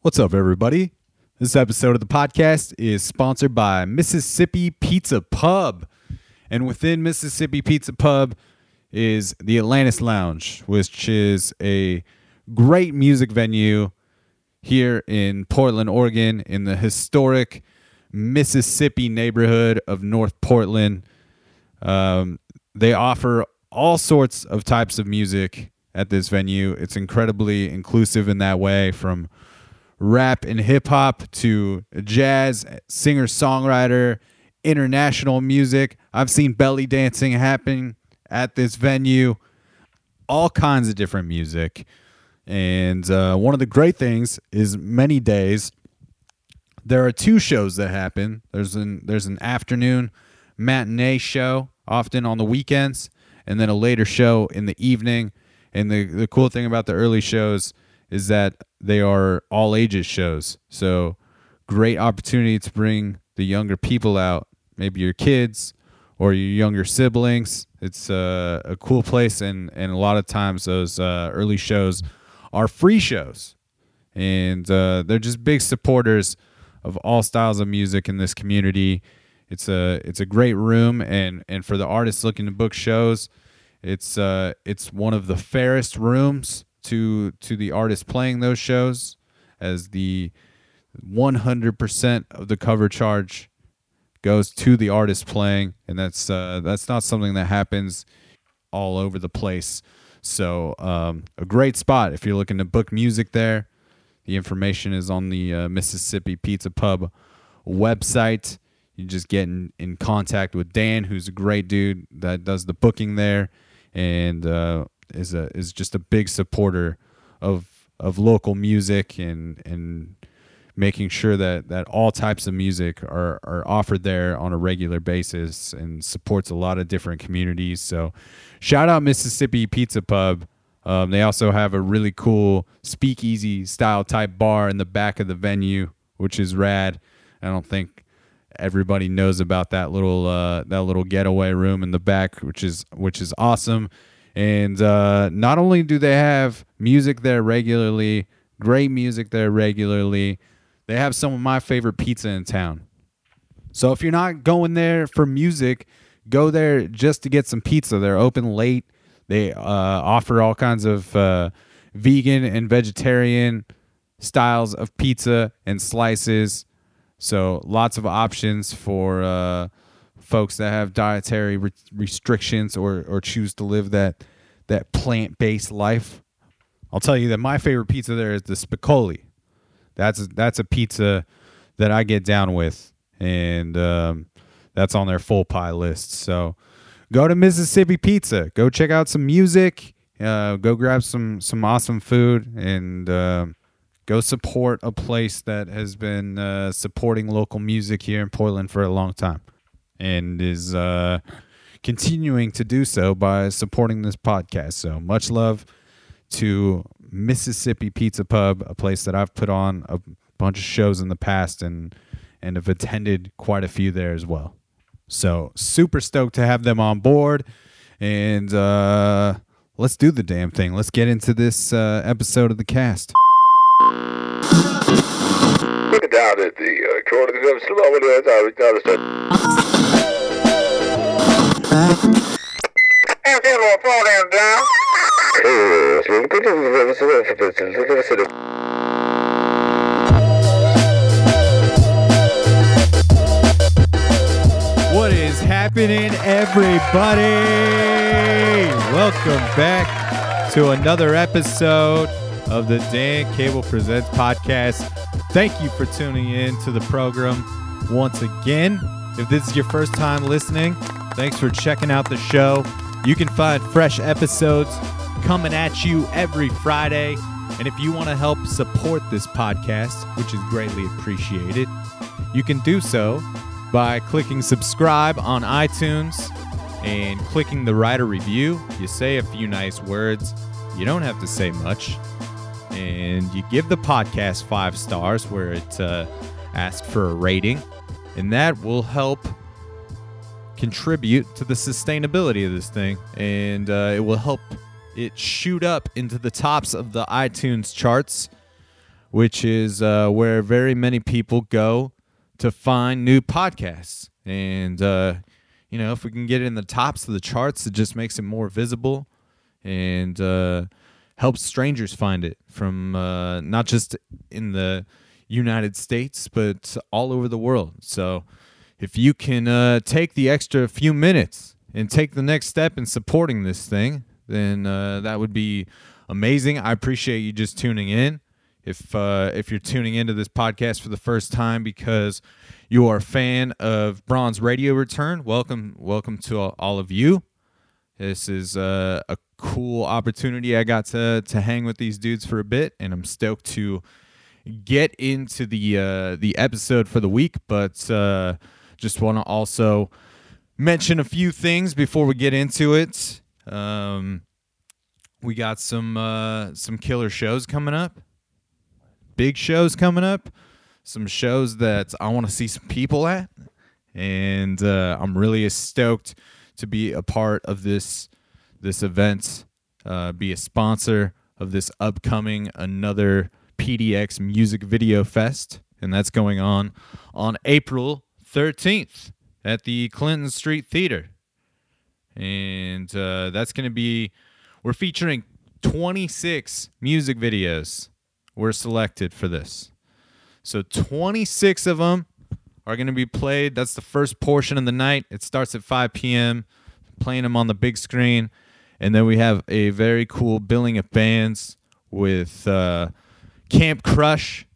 What's up, everybody? This episode of the podcast is sponsored by Mississippi Pizza Pub. And within Mississippi Pizza Pub is the Atlantis Lounge, which is a great music venue here in Portland, Oregon, in the historic Mississippi neighborhood of North Portland. Um, they offer all sorts of types of music at this venue. It's incredibly inclusive in that way from rap and hip hop to jazz, singer songwriter, international music. I've seen belly dancing happen at this venue, all kinds of different music. And uh, one of the great things is many days there are two shows that happen. There's an there's an afternoon matinee show often on the weekends, and then a later show in the evening. And the the cool thing about the early shows is that they are all ages shows. So great opportunity to bring the younger people out, maybe your kids or your younger siblings. It's uh, a cool place, and and a lot of times those uh, early shows are free shows, and uh, they're just big supporters of all styles of music in this community. It's a it's a great room, and and for the artists looking to book shows, it's uh it's one of the fairest rooms to to the artists playing those shows, as the 100% of the cover charge goes to the artist playing, and that's uh, that's not something that happens all over the place. So um, a great spot if you're looking to book music there. The information is on the uh, Mississippi Pizza Pub website. You just get in, in contact with Dan, who's a great dude that does the booking there, and uh, is a is just a big supporter of of local music and and making sure that that all types of music are are offered there on a regular basis and supports a lot of different communities. So, shout out Mississippi Pizza Pub. Um, they also have a really cool speakeasy style type bar in the back of the venue, which is rad. I don't think everybody knows about that little uh, that little getaway room in the back, which is which is awesome. And uh, not only do they have music there regularly, great music there regularly, they have some of my favorite pizza in town. So if you're not going there for music, go there just to get some pizza. They're open late. They uh, offer all kinds of uh, vegan and vegetarian styles of pizza and slices. So lots of options for uh, folks that have dietary re- restrictions or or choose to live that that plant based life. I'll tell you that my favorite pizza there is the Spicoli. That's that's a pizza that I get down with, and um, that's on their full pie list. So go to Mississippi Pizza. Go check out some music. Uh, go grab some some awesome food and. Uh, go support a place that has been uh, supporting local music here in Portland for a long time and is uh, continuing to do so by supporting this podcast. So much love to Mississippi Pizza Pub, a place that I've put on a bunch of shows in the past and and have attended quite a few there as well. So super stoked to have them on board, and uh, let's do the damn thing. Let's get into this uh, episode of the cast. Down at the uh, corner of the What is happening, everybody? Welcome back to another episode of the Dan Cable Presents podcast. Thank you for tuning in to the program once again. If this is your first time listening, thanks for checking out the show. You can find fresh episodes coming at you every Friday. And if you want to help support this podcast, which is greatly appreciated, you can do so by clicking subscribe on iTunes and clicking the write a review. You say a few nice words. You don't have to say much. And you give the podcast five stars where it uh, asks for a rating. And that will help contribute to the sustainability of this thing. And uh, it will help it shoot up into the tops of the iTunes charts which is uh, where very many people go to find new podcasts. And, uh, you know, if we can get it in the tops of the charts, it just makes it more visible and uh, helps strangers find it from uh, not just in the United States, but all over the world. So if you can uh, take the extra few minutes and take the next step in supporting this thing, then uh, that would be amazing. I appreciate you just tuning in. If uh, if you're tuning into this podcast for the first time because you are a fan of Bronze Radio Return, welcome welcome to all of you. This is uh, a cool opportunity. I got to to hang with these dudes for a bit, and I'm stoked to get into the uh, the episode for the week. But uh, just want to also mention a few things before we get into it. Um, we got some uh, some killer shows coming up, big shows coming up, some shows that I want to see some people at, and uh, I'm really stoked to be a part of this this event, uh, be a sponsor of this upcoming another PDX Music Video Fest, and that's going on on April 13th at the Clinton Street Theater. And uh, that's going to be, we're featuring 26 music videos were selected for this. So 26 of them are going to be played. That's the first portion of the night. It starts at 5 p.m., playing them on the big screen. And then we have a very cool billing of bands with uh, Camp Crush,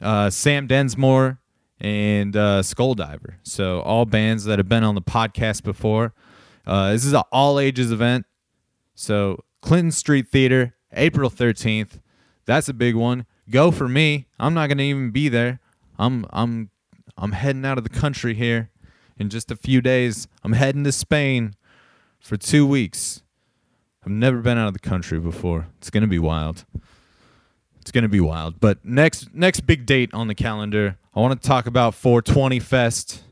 uh, Sam Densmore, and uh, Skulldriver. So all bands that have been on the podcast before. Uh, this is an all ages event. So Clinton Street Theater, April 13th. That's a big one. Go for me. I'm not gonna even be there. I'm I'm I'm heading out of the country here in just a few days. I'm heading to Spain for two weeks. I've never been out of the country before. It's gonna be wild. It's gonna be wild. But next next big date on the calendar, I want to talk about 420 Fest.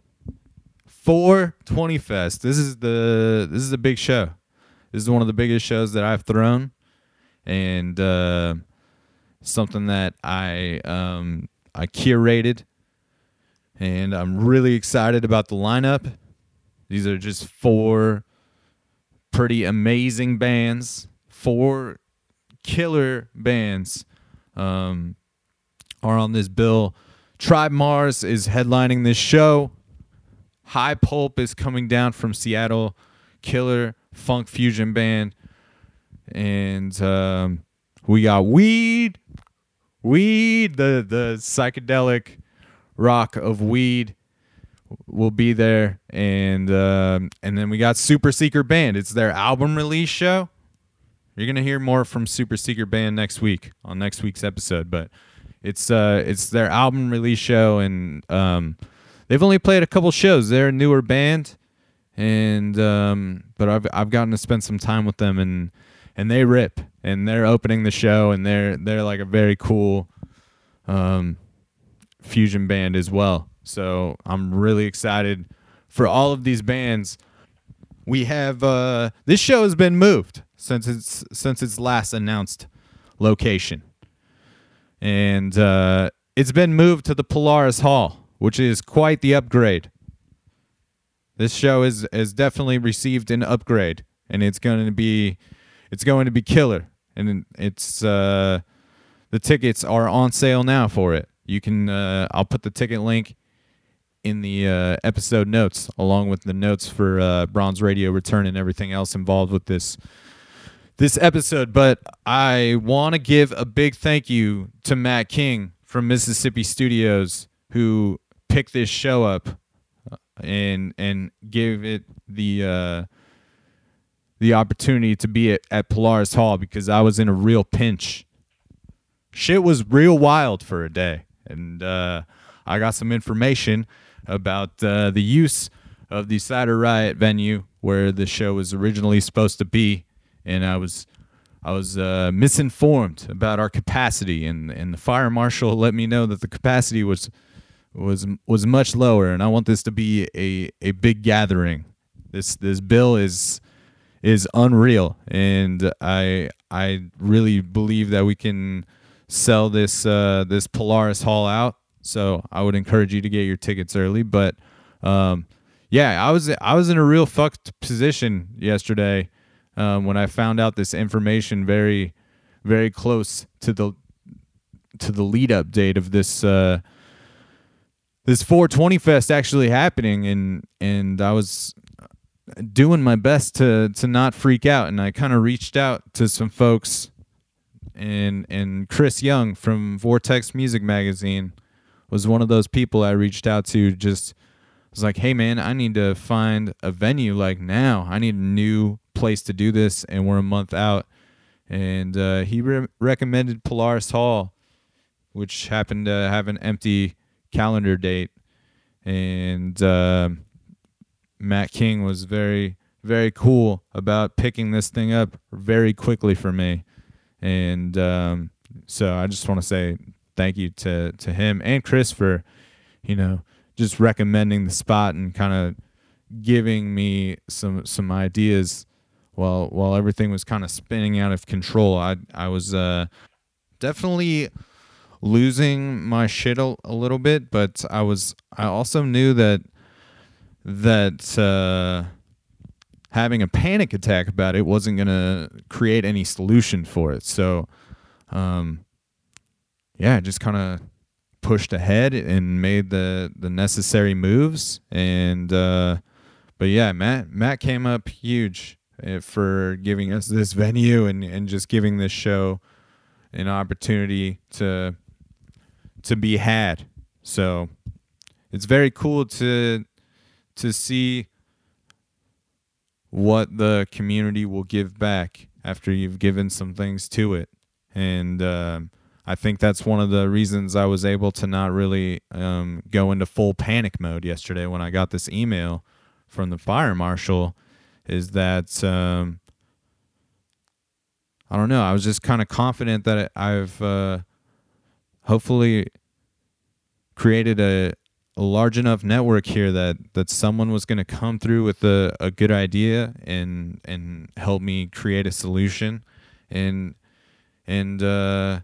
420 Fest. This is the this is a big show. This is one of the biggest shows that I've thrown, and uh, something that I um, I curated, and I'm really excited about the lineup. These are just four pretty amazing bands, four killer bands um, are on this bill. Tribe Mars is headlining this show. High Pulp is coming down from Seattle. Killer funk fusion band. And um, we got Weed. Weed, the, the psychedelic rock of Weed will be there. And um, and then we got Super Secret Band. It's their album release show. You're gonna hear more from Super Secret Band next week on next week's episode, but it's uh it's their album release show and um they've only played a couple shows. They're a newer band and um but I've I've gotten to spend some time with them and and they rip and they're opening the show and they're they're like a very cool um fusion band as well. So I'm really excited for all of these bands. We have uh this show has been moved since its since its last announced location, and uh, it's been moved to the Polaris Hall, which is quite the upgrade. This show is has definitely received an upgrade, and it's going to be it's going to be killer, and it's uh, the tickets are on sale now for it. You can uh, I'll put the ticket link in the uh, episode notes along with the notes for uh, Bronze Radio Return and everything else involved with this this episode, but I want to give a big thank you to Matt King from Mississippi Studios who picked this show up uh, and and gave it the uh, the opportunity to be at, at Polaris Hall because I was in a real pinch. Shit was real wild for a day, and uh, I got some information about uh, the use of the Cider Riot venue where the show was originally supposed to be and I was I was uh, misinformed about our capacity, and, and the fire marshal let me know that the capacity was was was much lower, and I want this to be a, a big gathering. This this bill is is unreal, and I I really believe that we can sell this uh, this Polaris Hall out. So I would encourage you to get your tickets early. But um, yeah, I was I was in a real fucked position yesterday um, when I found out this information very very close to the to the lead up date of this uh, this 420 fest actually happening and and I was doing my best to to not freak out and I kind of reached out to some folks and and Chris Young from Vortex Music Magazine was one of those people I reached out to just was like, "Hey man, I need to find a venue like now. I need a new place to do this and we're a month out." And uh, he re- recommended Polaris Hall, which happened to have an empty calendar date. And uh, Matt King was very very cool about picking this thing up very quickly for me. And um, so I just want to say thank you to to him and Chris for you know just recommending the spot and kind of giving me some some ideas while while everything was kind of spinning out of control. I I was uh, definitely losing my shit a, a, little bit, but I was I also knew that that uh, having a panic attack about it wasn't to create any solution for it. So, um, yeah, I just kind of pushed ahead and made the the necessary moves. And uh, but yeah, Matt Matt came up huge for giving us this venue and and just giving this show an opportunity to to be had. So it's very cool to to see what the community will give back after you've given some things to it. And um, I think that's one of the reasons I was able to not really um, go into full panic mode yesterday when I got this email from the fire marshal. Is that um, I don't know. I was just kind of confident that I've uh, hopefully created a a large enough network here that that someone was going to come through with a, a good idea and and help me create a solution. And and uh,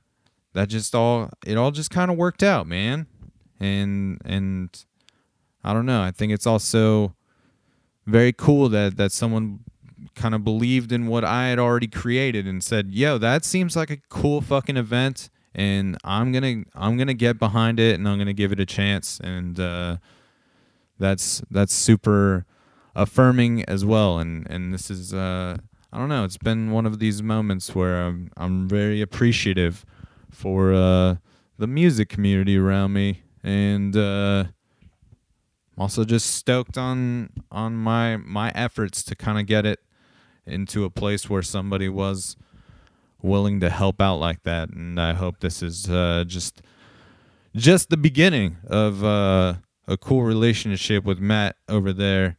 that just all it all just kind of worked out man. And and i don't know. I think it's also very cool that that someone kind of believed in what i had already created and said yo that seems like a cool fucking event and I'm gonna I'm gonna get behind it and I'm gonna give it a chance. And uh, that's that's super affirming as well. And and this is uh, I don't know it's been one of these moments where I'm I'm very appreciative for uh, the music community around me. And uh, also just stoked on on my my efforts to kind of get it into a place where somebody was willing to help out like that. And I hope this is uh, just just the beginning of uh, a cool relationship with Matt over there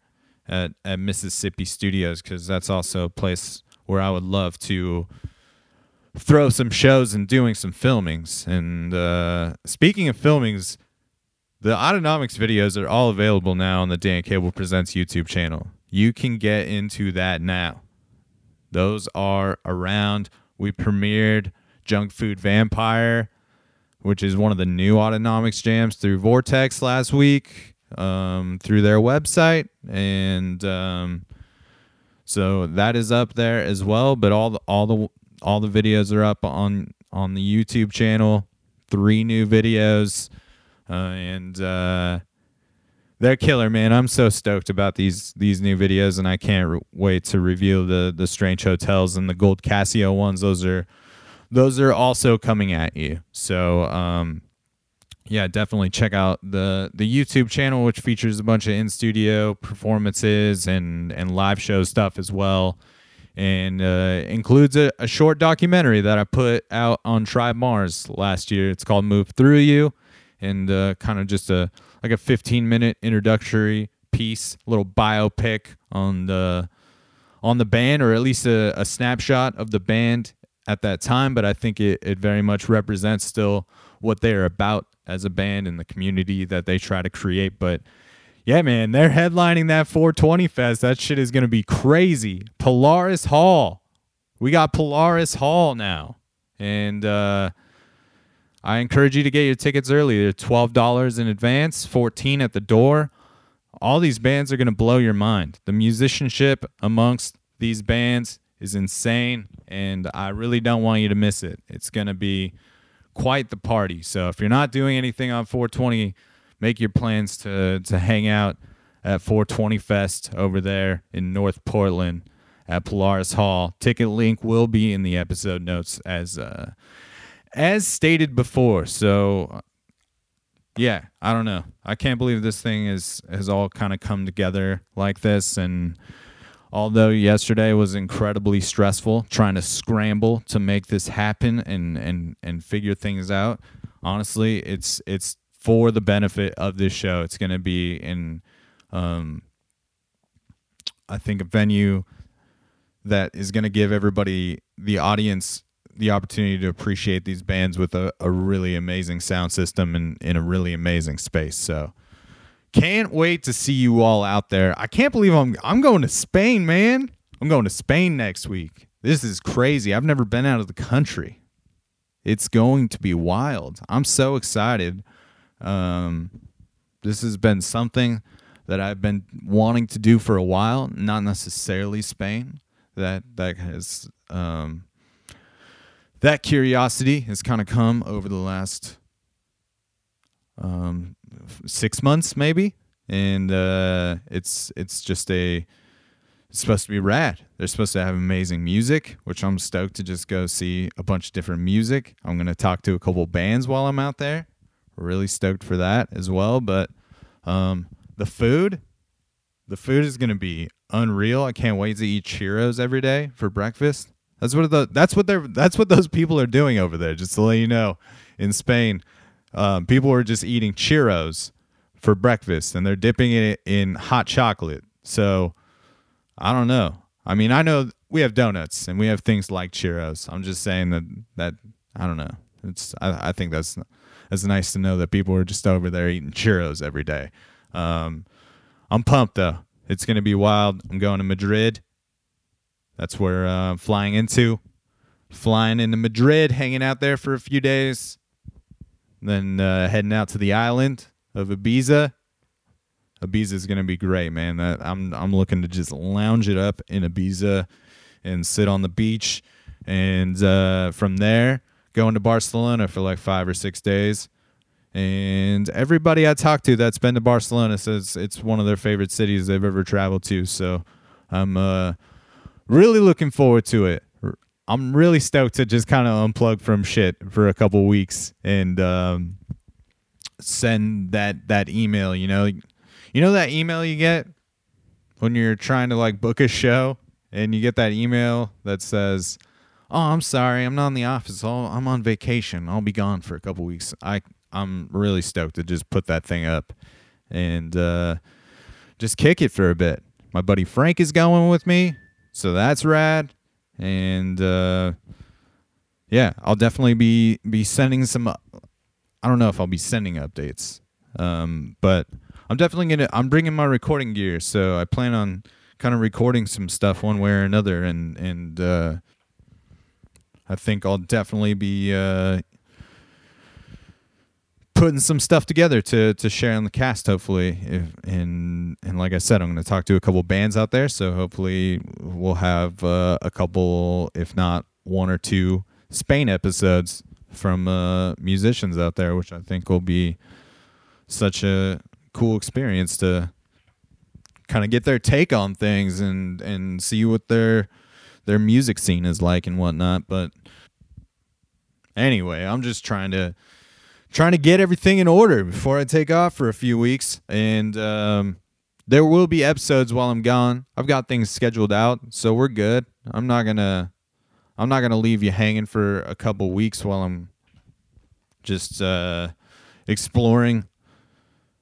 at, at Mississippi Studios because that's also a place where I would love to throw some shows and doing some filmings. And uh, speaking of filmings, the Autonomics videos are all available now on the Dan Cable Presents YouTube channel. You can get into that now. Those are around we premiered Junk Food Vampire, which is one of the new Autonomics jams through Vortex last week um, through their website. And um, so that is up there as well. But all the, all the all the videos are up on on the YouTube channel. Three new videos, uh, and uh, they're killer, man. I'm so stoked about these these new videos, and I can't re- wait to review the the Strange Hotels and the Gold Casio ones. Those are those are also coming at you. So um, yeah, definitely check out the the YouTube channel, which features a bunch of in studio performances and and live show stuff as well, and uh, includes a, a short documentary that I put out on Tribe Mars last year. It's called Move Through You, and uh, kind of just a like a 15 minute introductory piece, little biopic on the on the band, or at least a, a snapshot of the band at that time. But I think it, it very much represents still what they're about as a band and the community that they try to create. But yeah, man, they're headlining that 420 Fest. That shit is going to be crazy. Polaris Hall. We got Polaris Hall now. And uh, I encourage you to get your tickets early. They're twelve dollars in advance, fourteen at the door. All these bands are gonna blow your mind. The musicianship amongst these bands is insane, and I really don't want you to miss it. It's gonna be quite the party. So if you're not doing anything on 420, make your plans to to hang out at 420 Fest over there in North Portland at Polaris Hall. Ticket link will be in the episode notes as uh, as stated before. So yeah, I don't know. I can't believe this thing is has all kind of come together like this and although yesterday was incredibly stressful trying to scramble to make this happen and and and figure things out honestly it's it's for the benefit of this show it's going to be in um i think a venue that is going to give everybody the audience the opportunity to appreciate these bands with a, a really amazing sound system and in a really amazing space so can't wait to see you all out there. I can't believe I'm I'm going to Spain, man. I'm going to Spain next week. This is crazy. I've never been out of the country. It's going to be wild. I'm so excited. Um, this has been something that I've been wanting to do for a while. Not necessarily Spain. That that has um, that curiosity has kind of come over the last um, six months maybe, and uh, it's it's just a it's supposed to be rad. They're supposed to have amazing music, which I'm stoked to just go see a bunch of different music. I'm gonna talk to a couple bands while I'm out there. Really stoked for that as well. But um, the food, the food is gonna be unreal. I can't wait to eat churros every day for breakfast. That's what the that's what they're that's what those people are doing over there. Just to let you know, in Spain, um, people are just eating churros for breakfast and they're dipping it in hot chocolate. So I don't know. I mean, I know we have donuts and we have things like churros. I'm just saying that that I don't know. It's I, I think that's that's nice to know that people are just over there eating churros every day. Um, I'm pumped though. It's gonna be wild. I'm going to Madrid. That's where uh, I'm flying into. Flying into Madrid, hanging out there for a few days. Then uh, heading out to the island of Ibiza. Ibiza is gonna be great, man. That I'm I'm looking to just lounge it up in Ibiza and sit on the beach, and uh, from there going to Barcelona for like five or six days. And everybody I talk to that's been to Barcelona says it's one of their favorite cities they've ever traveled to. So I'm uh, really looking forward to it. I'm really stoked to just kind of unplug from shit for a couple weeks and um, send that that email. You know, you know that email you get when you're trying to like book a show and you get that email that says, "Oh, I'm sorry, I'm not in the office. I'm on vacation. I'll be gone for a couple weeks." I I'm really stoked to just put that thing up and uh, just kick it for a bit. My buddy Frank is going with me, so that's rad and uh, yeah, I'll definitely be be sending some. I don't know if I'll be sending updates, um, but I'm definitely gonna. I'm bringing my recording gear, so I plan on kind of recording some stuff one way or another, and and uh, I think I'll definitely be uh, putting some stuff together to to share on the cast. Hopefully, if, and and like I said, I'm going to talk to a couple bands out there. So hopefully, we'll have uh, a couple, if not one or two, Spain episodes from uh, musicians out there, which I think will be such a cool experience to kind of get their take on things and and see what their their music scene is like and whatnot. But anyway, I'm just trying to trying to get everything in order before I take off for a few weeks. And um, there will be episodes while I'm gone. I've got things scheduled out, so we're good. I'm not gonna I'm not gonna leave you hanging for a couple weeks while I'm just uh, exploring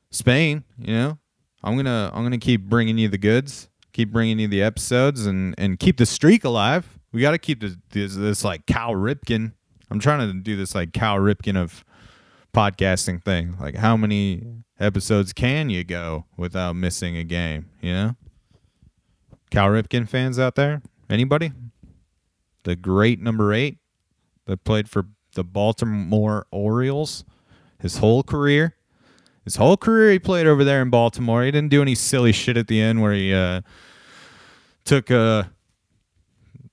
Spain. You know, I'm gonna I'm gonna keep bringing you the goods, keep bringing you the episodes, and and keep the streak alive. We got to keep this, this this like Cal Ripken. I'm trying to do this like Cal Ripken of podcasting thing. Like, how many episodes can you go without missing a game? You know, Cal Ripken fans out there, anybody? The great number eight that played for the Baltimore Orioles his whole career. His whole career he played over there in Baltimore. He didn't do any silly shit at the end where he uh, took uh,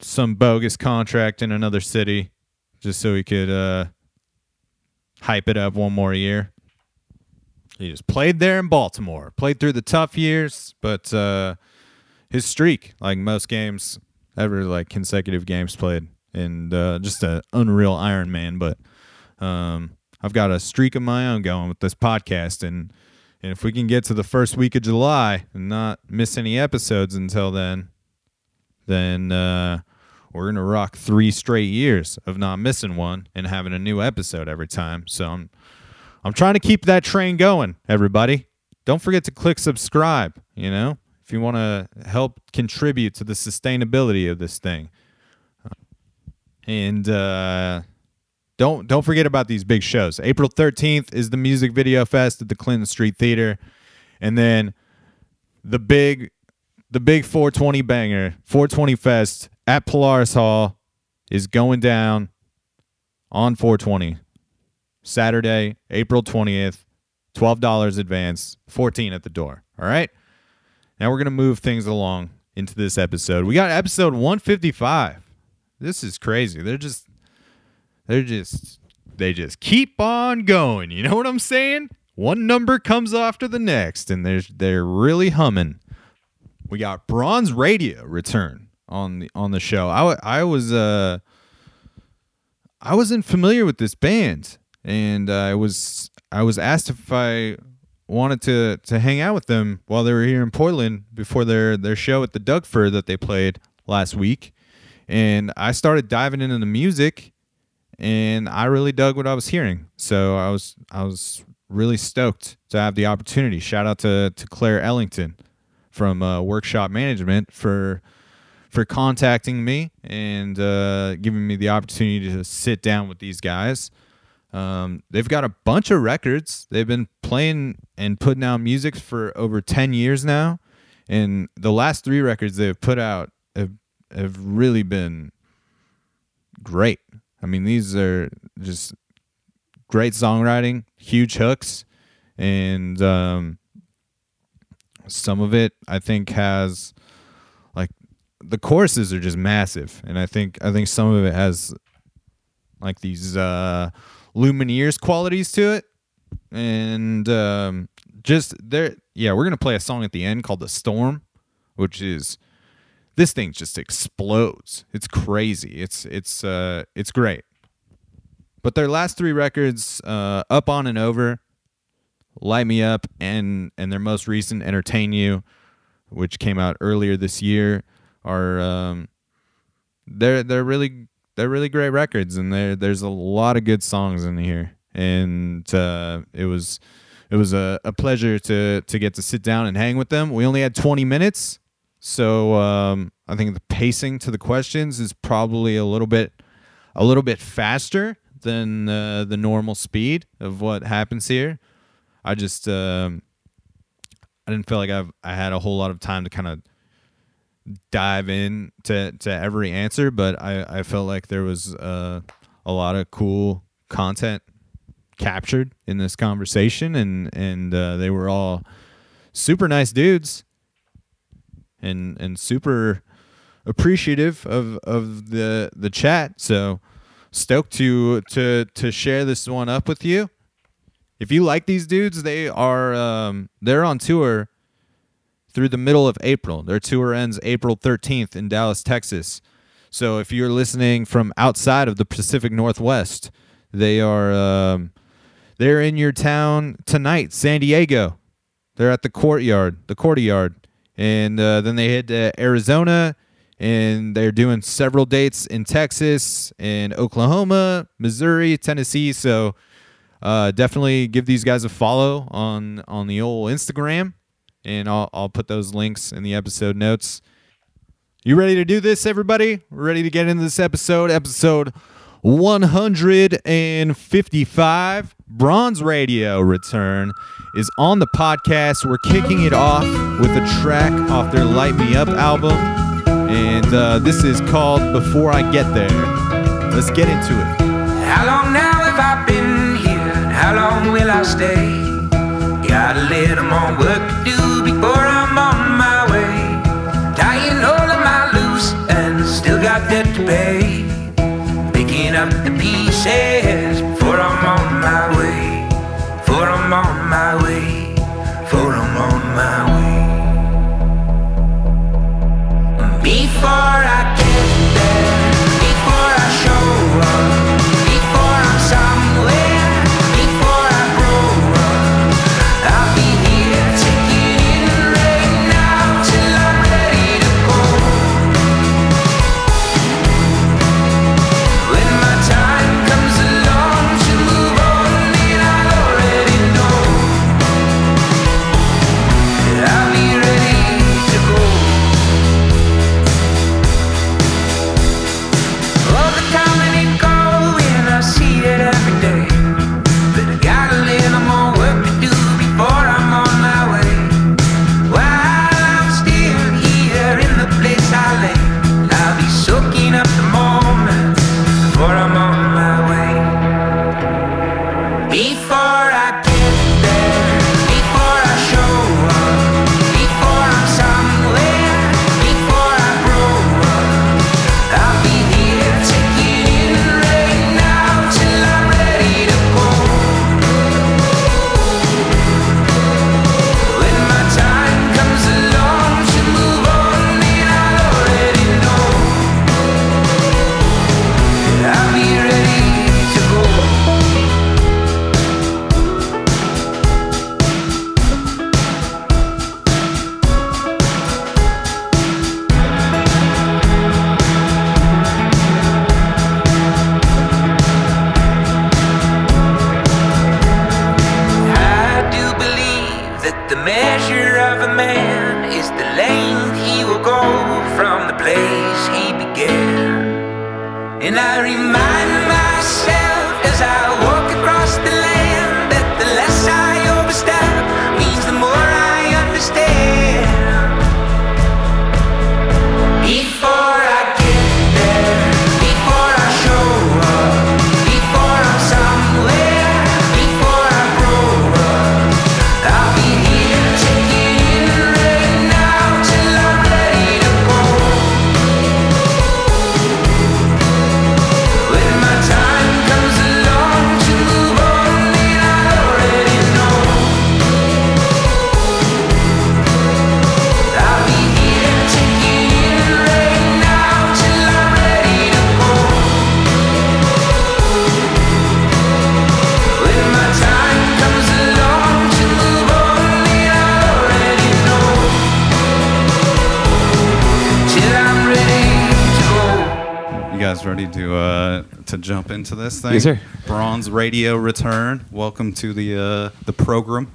some bogus contract in another city just so he could uh, hype it up one more year. He just played there in Baltimore, played through the tough years, but uh, his streak, like most games ever, like consecutive games played, and uh, just an unreal Iron Man. But um, I've got a streak of my own going with this podcast, and and if we can get to the first week of July and not miss any episodes until then, then uh, we're gonna rock three straight years of not missing one and having a new episode every time. So I'm I'm trying to keep that train going, everybody. Don't forget to click subscribe, you know, if you want to help contribute to the sustainability of this thing. And uh, don't don't forget about these big shows. April 13th is the Music Video Fest at the Clinton Street Theater. And then the big the big 420 banger, 420 Fest at Polaris Hall is going down on 420. Saturday, April 20th, $12 advance, 14 at the door. All right? Now we're going to move things along into this episode. We got episode 155. This is crazy. They're just they're just they just keep on going. You know what I'm saying? One number comes after the next and they're they're really humming. We got Bronze Radio return on the on the show. I I was uh I wasn't familiar with this band and uh, I was I was asked if I wanted to to hang out with them while they were here in Portland before their their show at the Doug Fir that they played last week, and I started diving into the music, and I really dug what I was hearing. So I was I was really stoked to have the opportunity. Shout out to to Claire Ellington from uh, Workshop Management for for contacting me and uh, giving me the opportunity to sit down with these guys. Um, they've got a bunch of records. They've been playing and putting out music for over 10 years now. And the last three records they've put out have, have really been great. I mean, these are just great songwriting, huge hooks, and um, some of it I think has the choruses are just massive, and I think I think some of it has like these uh, Lumineers qualities to it, and um, just there. Yeah, we're gonna play a song at the end called "The Storm," which is this thing just explodes. It's crazy. It's it's uh it's great. But their last three records, uh, "Up on and Over," "Light Me Up," and and their most recent "Entertain You," which came out earlier this year, are um, they're they're really they're really great records, and there there's a lot of good songs in here, and uh, it was it was a, a pleasure to to get to sit down and hang with them. We only had 20 minutes, so um, I think the pacing to the questions is probably a little bit a little bit faster than uh, the normal speed of what happens here. I just um, I didn't feel like I've I had a whole lot of time to kind of dive in to, to every answer, but I, I felt like there was uh, a lot of cool content captured in this conversation, and and uh, they were all super nice dudes, and and super appreciative of of the the chat. So stoked to to to share this one up with you. If you like these dudes, they are um, they're on tour through the middle of April. Their tour ends April 13th in Dallas, Texas. So if you're listening from outside of the Pacific Northwest, they are um, they're in your town tonight, San Diego. They're at the courtyard, the courtyard, and uh, then they head to Arizona, and they're doing several dates in Texas, and Oklahoma, Missouri, Tennessee. So uh, definitely give these guys a follow on on the old Instagram and I'll, I'll put those links in the episode notes. You ready to do this, everybody? Ready to get into this episode, episode 155. Bronze Radio return is on the podcast. We're kicking it off with a track off their Light Me Up album, and uh, this is called Before I Get There. Let's get into it. How long now? Have I'll I stay. Got a little more work to do got debt. Picking up the pieces before I'm on my way. Before I'm on my way. Before I'm on my way. And I remind to uh, to jump into this thing? Yes, sir. Bronze Radio return. Welcome to the uh, the program.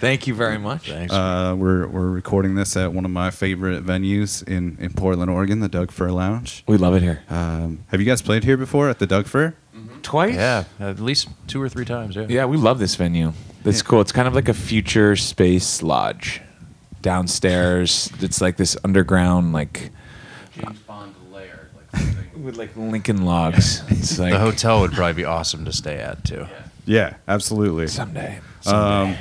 Thank you very much. Thanks. Uh, we're we're recording this at one of my favorite venues in, in Portland, Oregon, the Doug Fir Lounge. we love it here. Um, have you guys played here before at the Doug Fir? Twice? Yeah, at least two or three times. Yeah. Yeah, we love this venue. It's Yeah. cool. It's kind of like a future space lodge. Downstairs, it's like this underground, like James Bond lair. With like Lincoln logs. It's like the hotel would probably be awesome to stay at too. Yeah, absolutely. someday. Um,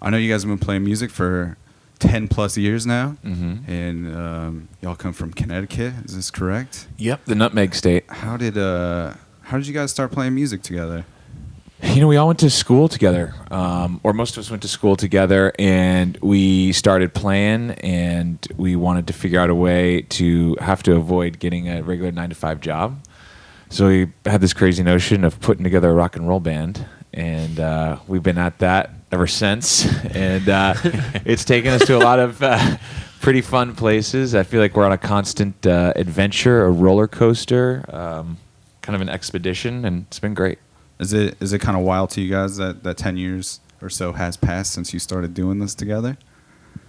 I know you guys have been playing music for ten plus years now, Mhm. and um, y'all come from Connecticut. Is this correct? Yep, the Nutmeg State. How did uh, how did you guys start playing music together? You know, we all went to school together, um, or most of us went to school together, and we started playing, and we wanted to figure out a way to have to avoid getting a regular nine to five job. So we had this crazy notion of putting together a rock and roll band, and uh, we've been at that ever since. And uh, it's taken us to a lot of uh, pretty fun places. I feel like we're on a constant uh, adventure, a roller coaster, um, kind of an expedition, and it's been great. Is it is it kind of wild to you guys that that ten years or so has passed since you started doing this together?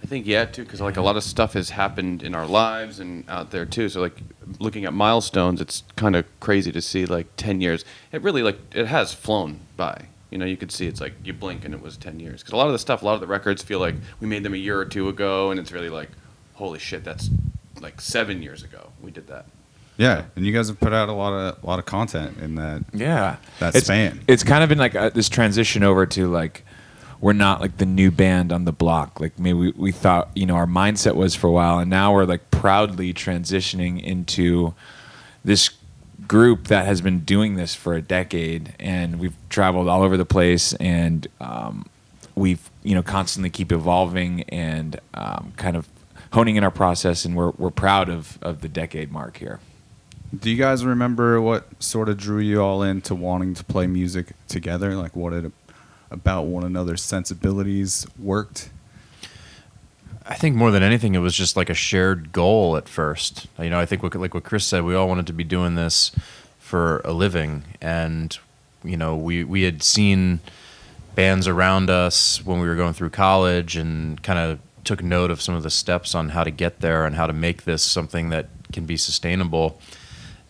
I think yeah too, because like a lot of stuff has happened in our lives and out there too. So like looking at milestones, it's kind of crazy to see like ten years. It really like it has flown by. You know, you could see it's like you blink and it was ten years. Because a lot of the stuff, a lot of the records feel like we made them a year or two ago, and it's really like, holy shit, that's like seven years ago we did that. Yeah, and you guys have put out a lot of a lot of content in that. Yeah, That it's, span. It's kind of been like a, this transition over to like we're not like the new band on the block. Like maybe we, we thought you know our mindset was for a while, and now we're like proudly transitioning into this group that has been doing this for a decade, and we've traveled all over the place, and um, we've you know constantly keep evolving and um, kind of honing in our process, and we're we're proud of of the decade mark here. Do you guys remember what sort of drew you all into wanting to play music together? Like what it about one another's sensibilities worked? I think more than anything, it was just like a shared goal at first. You know, I think what, like what Chris said, we all wanted to be doing this for a living, and you know, we we had seen bands around us when we were going through college, and kind of took note of some of the steps on how to get there and how to make this something that can be sustainable.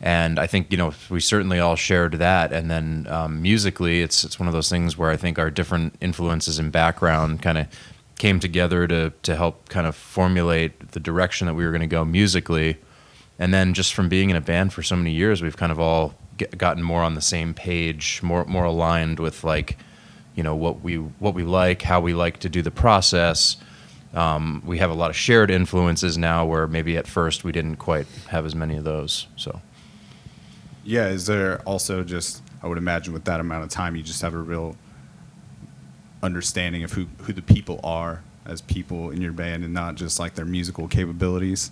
And I think you know we certainly all shared that. And then um, musically, it's it's one of those things where I think our different influences and background kind of came together to to help kind of formulate the direction that we were going to go musically. And then just from being in a band for so many years, we've kind of all get, gotten more on the same page, more more aligned with like, you know, what we what we like, how we like to do the process. Um, we have a lot of shared influences now, where maybe at first we didn't quite have as many of those. So. Yeah, is there also just I would imagine with that amount of time you just have a real understanding of who who the people are as people in your band and not just like their musical capabilities.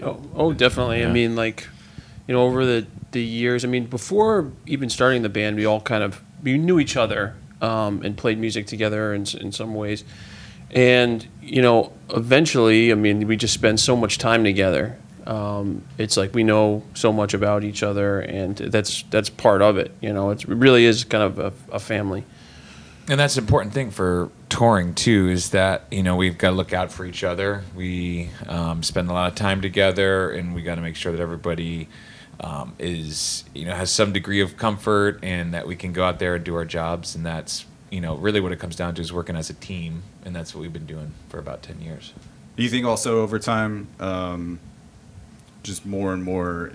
Oh, oh, definitely. I mean, like, you know, over the the years. I mean, before even starting the band, we all kind of we knew each other um, and played music together in in some ways. And you know, eventually, I mean, we just spend so much time together. Um, it's like we know so much about each other, and that's that's part of it. You know, it's, it really is kind of a, a family. And that's an important thing for touring too. Is that you know we've got to look out for each other. We um, spend a lot of time together, and we got to make sure that everybody um, is you know has some degree of comfort, and that we can go out there and do our jobs. And that's you know really what it comes down to is working as a team, and that's what we've been doing for about ten years. Do you think also over time, um, just more and more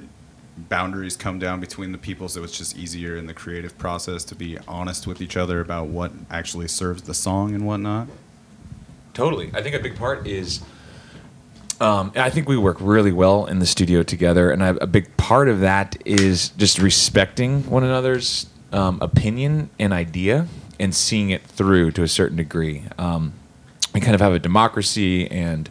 boundaries come down between the people, so it's just easier in the creative process to be honest with each other about what actually serves the song and whatnot? Totally. I think a big part is. Um, I think we work really well in the studio together, and I, a big part of that is just respecting one another's um, opinion and idea, and seeing it through to a certain degree. Um, we kind of have a democracy and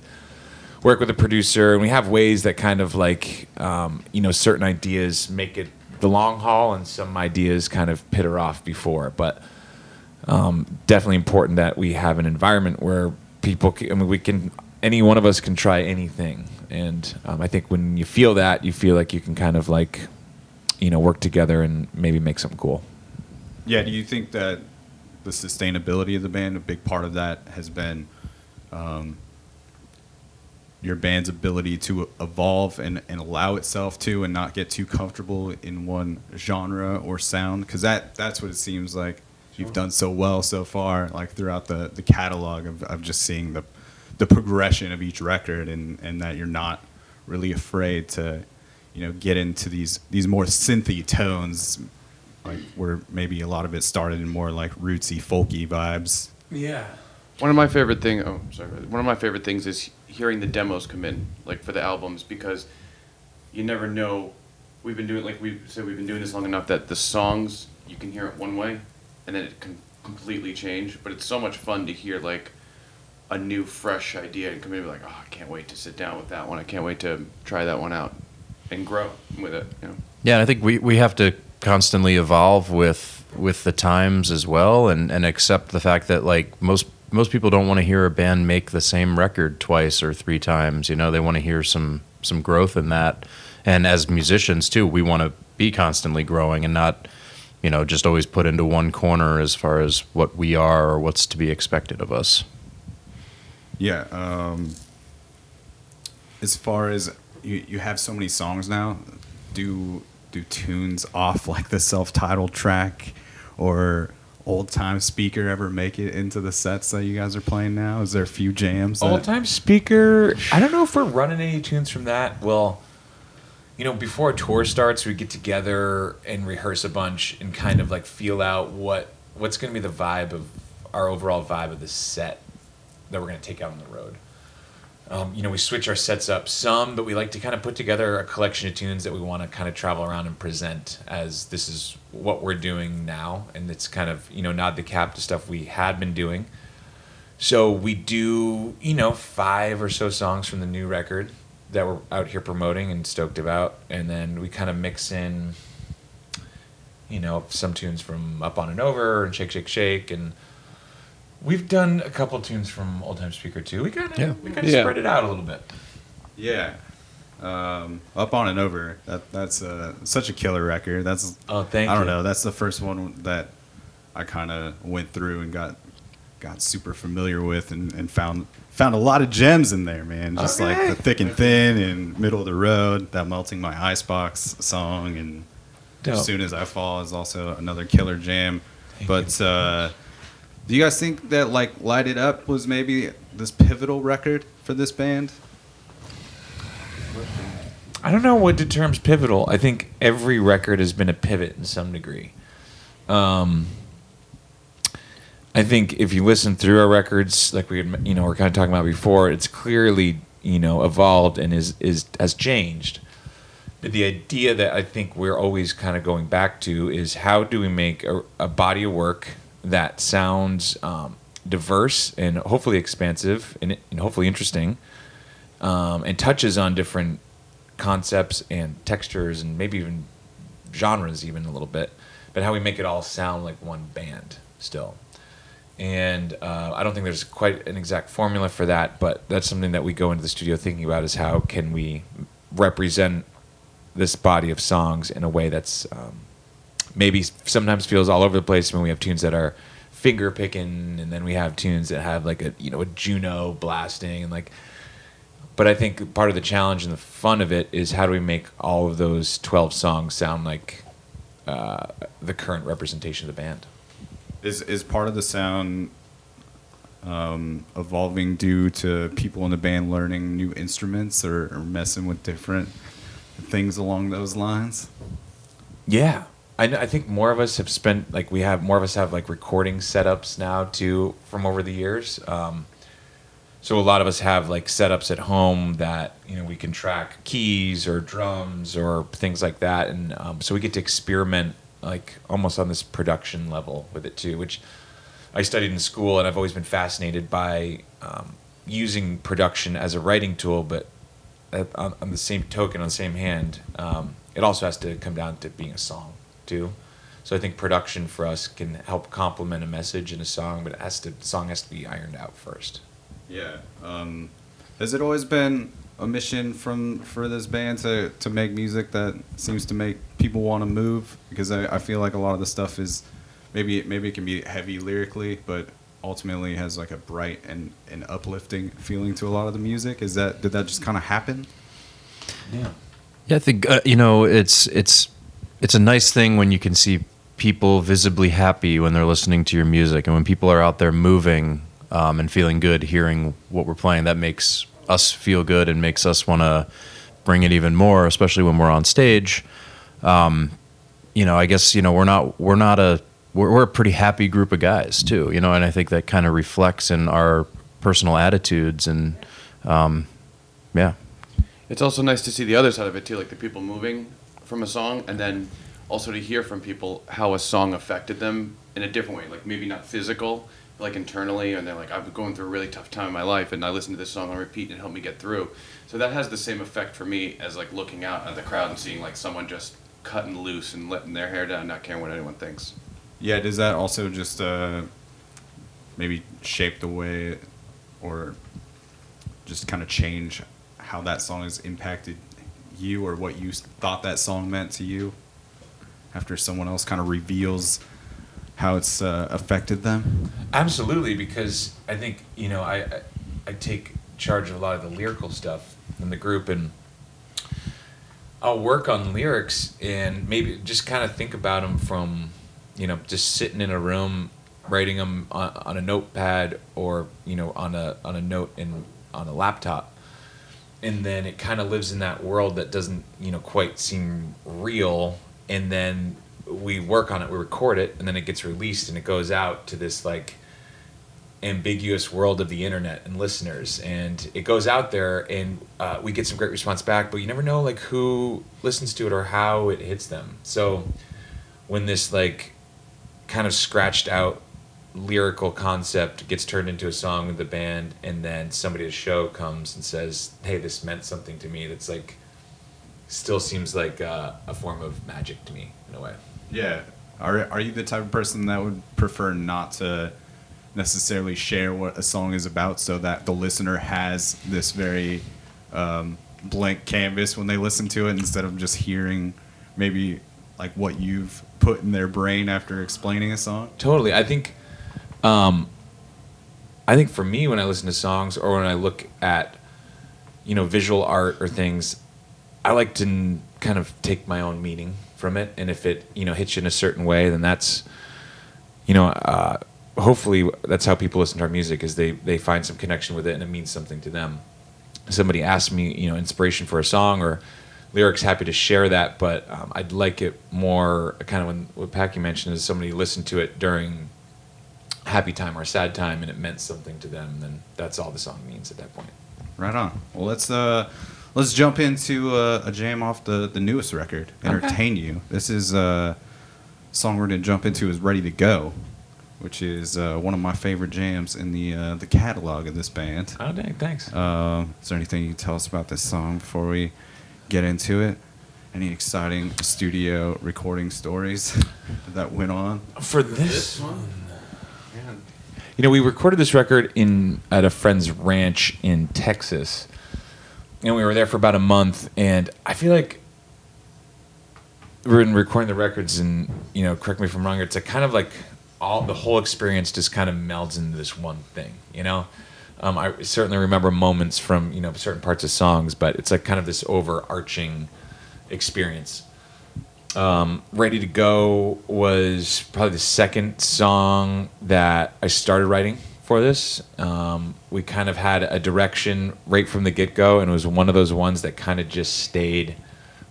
work with a producer, and we have ways that kind of like um, you know certain ideas make it the long haul, and some ideas kind of pitter off before, but um, definitely important that we have an environment where people. Can, I mean, we can. Any one of us can try anything, and um, I think when you feel that, you feel like you can kind of like, you know, work together and maybe make something cool. Yeah, do you think that the sustainability of the band, a big part of that has been um, your band's ability to evolve and, and allow itself to and not get too comfortable in one genre or sound? Because that, that's what it seems like you've done so well so far, like throughout the, the catalog of, of just seeing the, the progression of each record and, and that you're not really afraid to you know get into these these more synthy tones like where maybe a lot of it started in more like rootsy folky vibes Yeah. One of my favorite thing. Oh, sorry. One of my favorite things is hearing the demos come in, like for the albums, because you never know. We've been doing like we said we've been doing this long enough that the songs you can hear it one way, and then it can completely change. But it's so much fun to hear like a new, fresh idea and come in and be like, oh, I can't wait to sit down with that one. I can't wait to try that one out and grow with it. You know. Yeah, I think we, we have to constantly evolve with with the times as well, and, and accept the fact that like most most people don't want to hear a band make the same record twice or three times. You know, they want to hear some some growth in that. And as musicians too, we want to be constantly growing and not, you know, just always put into one corner as far as what we are or what's to be expected of us. yeah um as far as you, you have so many songs now do do tunes off like the self-titled track or old time speaker ever make it into the sets that you guys are playing now is there a few jams Old time speaker. I don't know if we're running any tunes from that. Well, you know, before a tour starts, we get together and rehearse a bunch and kind of like feel out what what's going to be the vibe of our overall vibe of the set that we're going to take out on the road. Um, you know, we switch our sets up some, but we like to kind of put together a collection of tunes that we want to kind of travel around and present as this is what we're doing now, and it's kind of you know nod the cap to stuff we had been doing. So we do you know five or so songs from the new record that we're out here promoting and stoked about, and then we kind of mix in you know some tunes from Up on and Over and Shake Shake Shake and. We've done a couple tunes from Old Time Speaker too. We kind of Yeah. we kind of Yeah. spread it out a little bit. Yeah. Um, up on and over. That that's uh, such a killer record. That's Oh, thank I don't you. know. That's the first one that I kind of went through and got got super familiar with and, and found found a lot of gems in there, man. Just like the thick and thin and middle of the road. That melting my icebox song and Dope. as soon as I fall is also another killer jam. but uh, do you guys think that like Light It Up was maybe this pivotal record for this band? I don't know what determines pivotal. I think every record has been a pivot in some degree. Um, I think if you listen through our records, like we you know, we're kind of talking about before, it's clearly you know evolved and is is has changed. But the idea that I think we're always kind of going back to is how do we make a, a body of work that sounds um, diverse and hopefully expansive and, and hopefully interesting, um, and touches on different concepts and textures and maybe even genres even a little bit but how we make it all sound like one band still. And uh, i don't think there's quite an exact formula for that but that's something that we go into the studio thinking about is how can we represent this body of songs in a way that's um, maybe sometimes feels all over the place when we have tunes that are finger picking and then we have tunes that have like a you know a juno blasting and like but I think part of the challenge and the fun of it is how do we make all of those 12 songs sound like uh, the current representation of the band? Is is part of the sound um, evolving due to people in the band learning new instruments or, or messing with different things along those lines? Yeah. I, I think more of us have spent, like, we have more of us have, like, recording setups now, too, from over the years. Um, so a lot of us have, like, setups at home that, you know, we can track keys or drums or things like that. And um, so we get to experiment, like, almost on this production level with it, too, which I studied in school, and I've always been fascinated by um, using production as a writing tool, but on, on the same token, on the same hand, um, it also has to come down to being a song too. So I think production for us can help complement a message in a song, but it has to the song has to be ironed out first. Yeah. Um, has it always been a mission from for this band to, to make music that seems to make people want to move? Because I, I feel like a lot of the stuff is maybe maybe it can be heavy lyrically, but ultimately has like a bright and, and uplifting feeling to a lot of the music. Is that did that just kind of happen? Yeah. Yeah, I think uh, you know it's it's it's a nice thing when you can see people visibly happy when they're listening to your music, and when people are out there moving um, and feeling good, hearing what we're playing. That makes us feel good and makes us want to bring it even more, especially when we're on stage. Um, you know, I guess you know we're not we're not a we're, we're a pretty happy group of guys too. You know, and I think that kind of reflects in our personal attitudes and um, yeah. It's also nice to see the other side of it too, like the people moving from a song, and then also to hear from people how a song affected them in a different way, like maybe not physical, like internally, and they're like, I've been going through a really tough time in my life, and I listened to this song on repeat, and it helped me get through. So that has the same effect for me as like looking out at the crowd and seeing like someone just cutting loose and letting their hair down, not caring what anyone thinks. Yeah. Does that also just uh, maybe shape the way or just kind of change how that song has impacted you or what you thought that song meant to you after someone else kind of reveals how it's uh, affected them? Absolutely, because I think you know I, I I take charge of a lot of the lyrical stuff in the group, and I'll work on lyrics and maybe just kind of think about them from you know just sitting in a room writing them on, on a notepad or you know on a on a note in on a laptop and then it kind of lives in that world that doesn't you know quite seem real and then we work on it we record it and then it gets released and it goes out to this like ambiguous world of the internet and listeners. And it goes out there and uh, we get some great response back but you never know like who listens to it or how it hits them. So when this like kind of scratched out lyrical concept gets turned into a song with the band and then somebody at a show comes and says hey this meant something to me that's like still seems like uh, a form of magic to me in a way Yeah. Are are you the type of person that would prefer not to necessarily share what a song is about so that the listener has this very um, blank canvas when they listen to it instead of just hearing maybe like what you've put in their brain after explaining a song? Totally. I think, um, I think for me, when I listen to songs or when I look at, you know, visual art or things, I like to n- kind of take my own meaning from it, and if it, you know, hits you in a certain way, then that's, you know, uh, hopefully that's how people listen to our music is they they find some connection with it and it means something to them. Somebody asks me, you know, inspiration for a song or lyrics, happy to share that, but um, I'd like it more kind of when what Packy mentioned is somebody listened to it during happy time or sad time and it meant something to them, then that's all the song means at that point. Right on. Well, let's uh, let's jump into uh, a jam off the the newest record, "Entertain You." This is uh, song we're gonna jump into is "Ready to Go," which is uh, one of my favorite jams in the uh, the catalog of this band. Oh, dang, thanks. Uh, is there anything you can tell us about this song before we get into it? Any exciting studio recording stories that went on? for this, one, you know, we recorded this record in at a friend's ranch in Texas, and we were there for about a month. And I feel like we're in recording the records, and you know, correct me if I'm wrong. It's a kind of like all the whole experience just kind of melds into this one thing. You know, um, I certainly remember moments from you know certain parts of songs, but it's like kind of this overarching experience um, Ready to Go was probably the second song that I started writing for this. Um, we kind of had a direction right from the get go, and it was one of those ones that kind of just stayed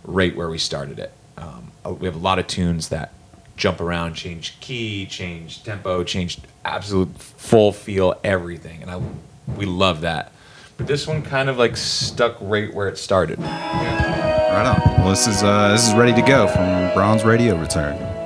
right where we started it. Um, uh, we have a lot of tunes that jump around, change key, change tempo, change absolute full feel, everything, and I we love that. But this one kind of like stuck right where it started. Right on. Well, this is uh, this is "Ready to Go" from Bronze Radio Return.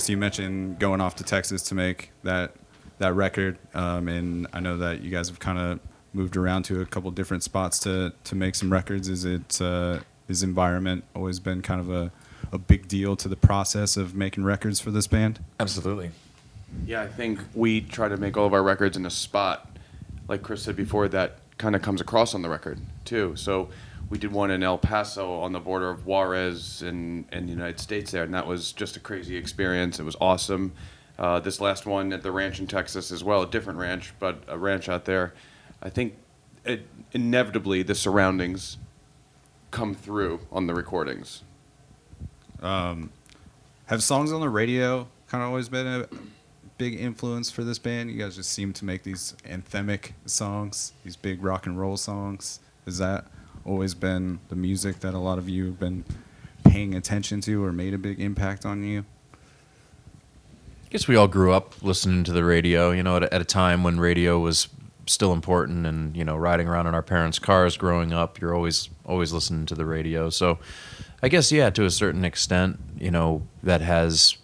Chris, you mentioned going off to Texas to make that that record, um, and I know that you guys have kind of moved around to a couple different spots to to make some records. Is it uh, is environment always been kind of a a big deal to the process of making records for this band? Absolutely. Yeah, I think we try to make all of our records in a spot, like Chris said before, that kind of comes across on the record too. So we did one in El Paso on the border of Juarez and, and the United States there, and that was just a crazy experience. It was awesome. Uh, this last one at the ranch in Texas as well, a different ranch, but a ranch out there. I think it, inevitably the surroundings come through on the recordings. Have songs on the radio kind of always been a big influence for this band? You guys just seem to make these anthemic songs, these big rock and roll songs. Is that always been the music that a lot of you have been paying attention to or made a big impact on you? I guess we all grew up listening to the radio, you know, at a, at a time when radio was still important and, you know, riding around in our parents' cars growing up, you're always always listening to the radio. So I guess yeah, to a certain extent, you know, that has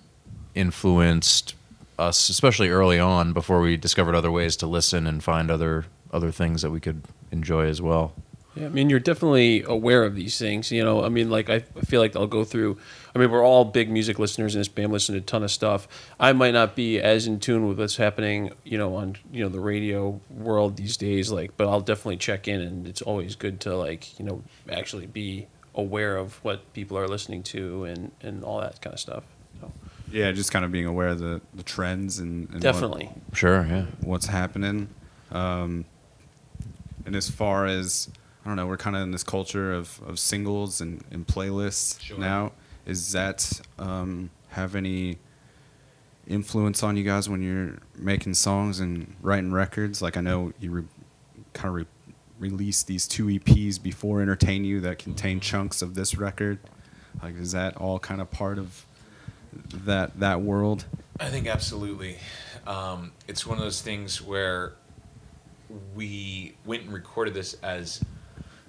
influenced us especially early on before we discovered other ways to listen and find other other things that we could enjoy as well. Yeah, I mean, you're definitely aware of these things. You know, I mean, like I I feel like I'll go through. I mean, we're all big music listeners in this band, listen to a ton of stuff. I might not be as in tune with what's happening, you know, on you know the radio world these days. Like, but I'll definitely check in, and it's always good to like you know actually be aware of what people are listening to and and all that kind of stuff. So, Yeah, just kind of being aware of the, the trends and, and what- definitely. Sure, yeah. what's happening. Um, and as far as I don't know, we're kind of in this culture of, of singles and, and playlists Sure. now. Is that um, have any influence on you guys when you're making songs and writing records? Like I know you re- kind of re- released these two EPs before Entertain You that contain chunks of this record. Like is that all kind of part of that that world? I think absolutely. Um, it's one of those things where we went and recorded this as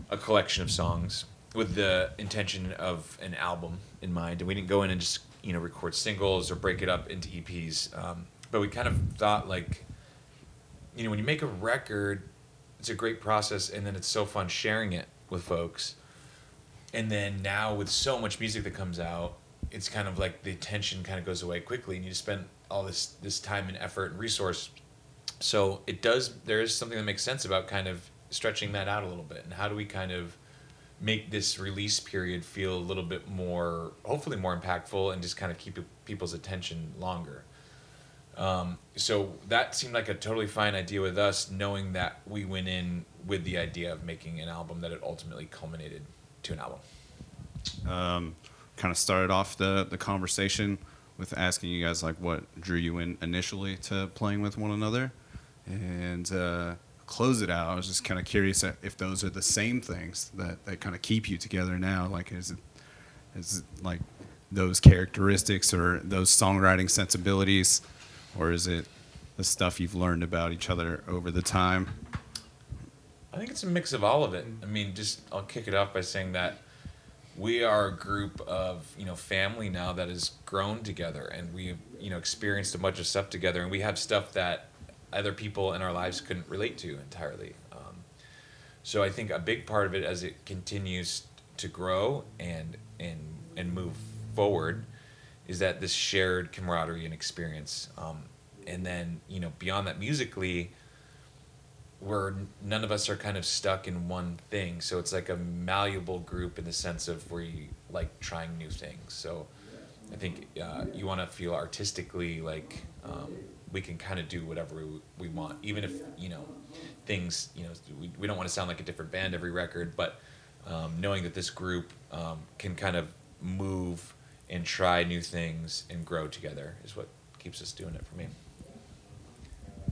a collection of songs with the intention of an album in mind, and we didn't go in and just you know record singles or break it up into EPs. Um, but we kind of thought like, you know, when you make a record, it's a great process, and then it's so fun sharing it with folks. And then now with so much music that comes out, it's kind of like the attention kind of goes away quickly, and you spend all this this time and effort and resource. So it does. There is something that makes sense about kind of stretching that out a little bit, and how do we kind of make this release period feel a little bit more, hopefully more impactful, and just kind of keep people's attention longer. Um, so that seemed like a totally fine idea with us, knowing that we went in with the idea of making an album that it ultimately culminated to an album. um, kind of started off the, the conversation with asking you guys like what drew you in initially to playing with one another and uh, close it out. I was just kind of curious if those are the same things that, that kind of keep you together now. Like is it is it like those characteristics or those songwriting sensibilities or is it the stuff you've learned about each other over the time? I think it's a mix of all of it. I mean, just I'll kick it off by saying that we are a group of you know family now that has grown together, and we've you know experienced a bunch of stuff together, and we have stuff that other people in our lives couldn't relate to entirely. Um, so I think a big part of it as it continues to grow and and and move forward is that this shared camaraderie and experience. Um, and then you know beyond that musically where none of us are kind of stuck in one thing. So it's like a malleable group in the sense of we like trying new things. So I think uh, you want to feel artistically like um, we can kind of do whatever we, we want, even if you know things. You know, we, we don't want to sound like a different band every record, but um, knowing that this group um, can kind of move and try new things and grow together is what keeps us doing it for me.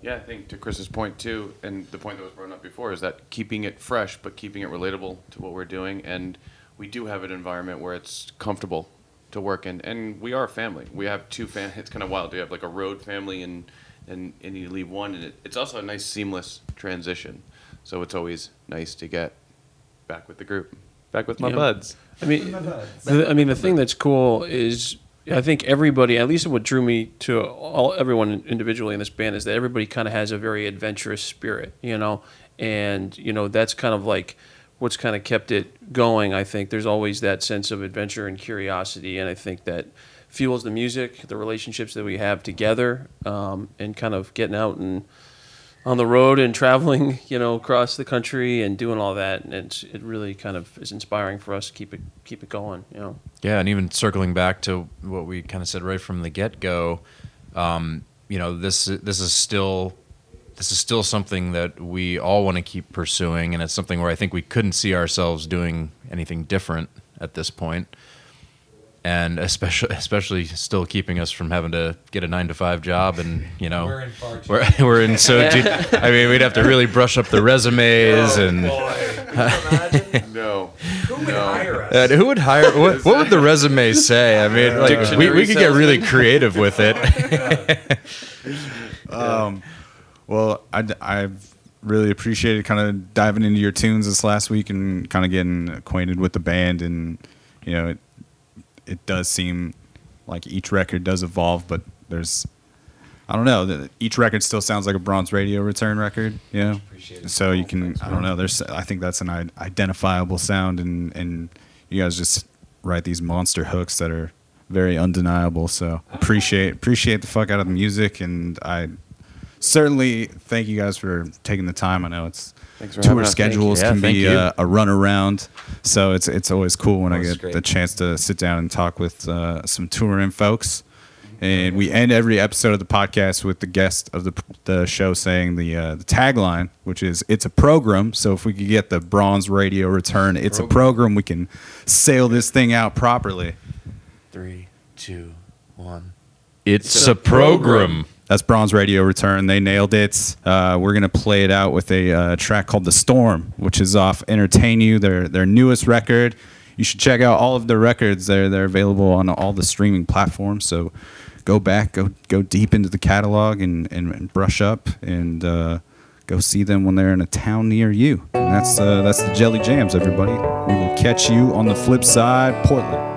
Yeah, I think to Chris's point too, and the point that was brought up before is that keeping it fresh, but keeping it relatable to what we're doing, and we do have an environment where it's comfortable to work in, and we are a family. We have two fam. It's kind of wild. We have like a road family, and and and you leave one, and it, it's also a nice seamless transition. So it's always nice to get back with the group, back with my Yeah. buds. I mean, the, I mean, the thing that's cool is I think everybody, at least what drew me to all everyone individually in this band, is that everybody kind of has a very adventurous spirit, you know, and you know that's kind of like what's kind of kept it going. I think there's always that sense of adventure and curiosity, and I think that fuels the music, the relationships that we have together, um, and kind of getting out and on the road and traveling, you know, across the country and doing all that. And it's, it really kind of is inspiring for us to keep it keep it going. You know. Yeah, and even circling back to what we kind of said right from the get go, um, you know, this this is still this is still something that we all want to keep pursuing, and it's something where I think we couldn't see ourselves doing anything different at this point. And especially, especially still keeping us from having to get a nine to five job, and you know, we're in, we're, we're in so deep. I mean, we'd have to really brush up the resumes and No. Uh, who would hire? What, what would the resume say? I mean, like, we, we could get really creative with it. Well, I, I've really appreciated kind of diving into your tunes this last week and kind of getting acquainted with the band. And, you know, it, it does seem like each record does evolve, but there's, I don't know, each record still sounds like a Bronze Radio return record, you know? So you can, I don't know, there's, I think that's an identifiable sound, and, and you guys just write these monster hooks that are very undeniable. So appreciate, appreciate the fuck out of the music, and I, certainly thank you guys for taking the time. I know it's Thanks for tour having us. Thank schedules. Yeah, can be you. uh, a run around, so it's it's always cool when I get great. the chance to sit down and talk with uh, some touring folks. And we end every episode of the podcast with the guest of the the show saying the uh, the tagline, which is "It's a program." So if we could get the Bronze Radio return, it's a program. We can sail this thing out properly. Three, two, one. It's, a program. That's Bronze Radio Return. They nailed it. Uh, we're gonna play it out with a uh, track called "The Storm," which is off "Entertain You," their their newest record. You should check out all of their records. They're they're available on all the streaming platforms. So go back, go go deep into the catalog, and and, and brush up, and uh, go see them when they're in a town near you. And that's uh, that's the Jelly Jams, everybody. We will catch you on the flip side, Portland.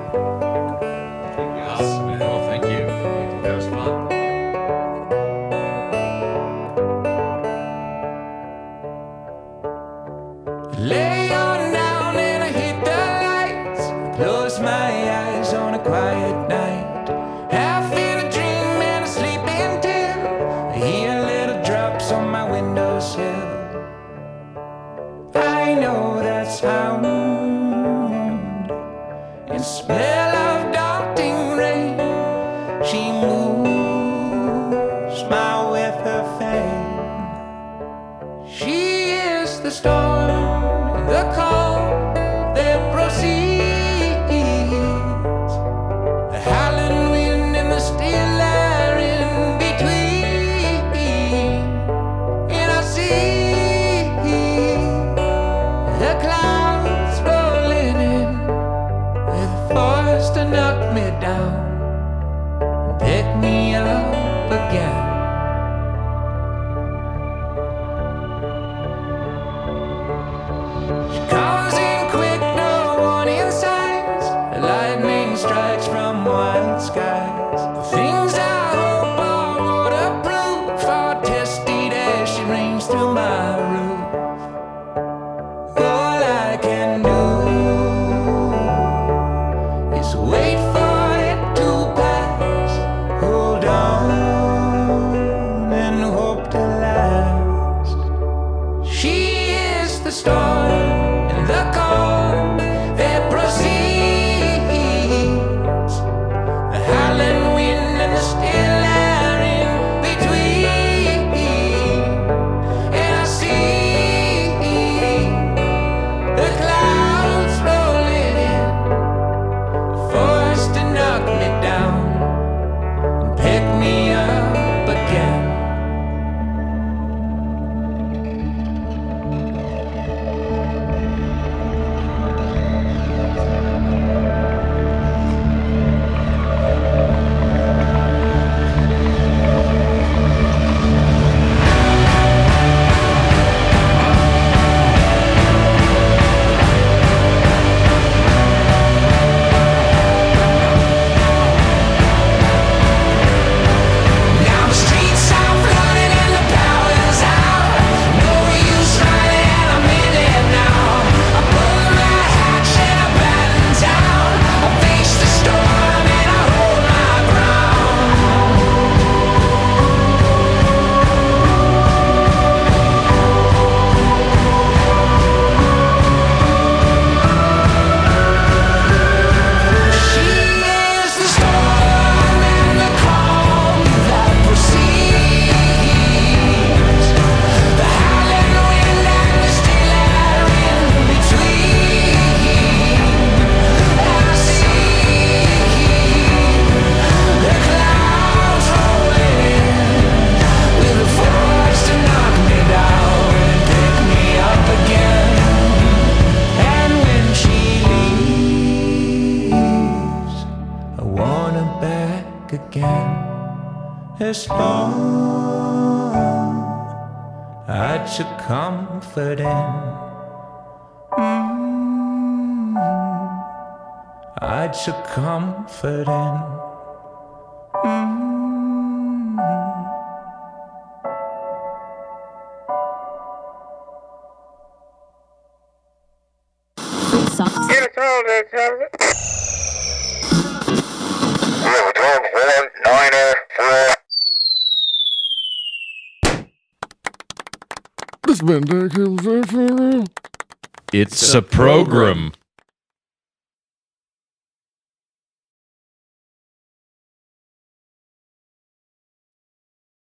It's a program.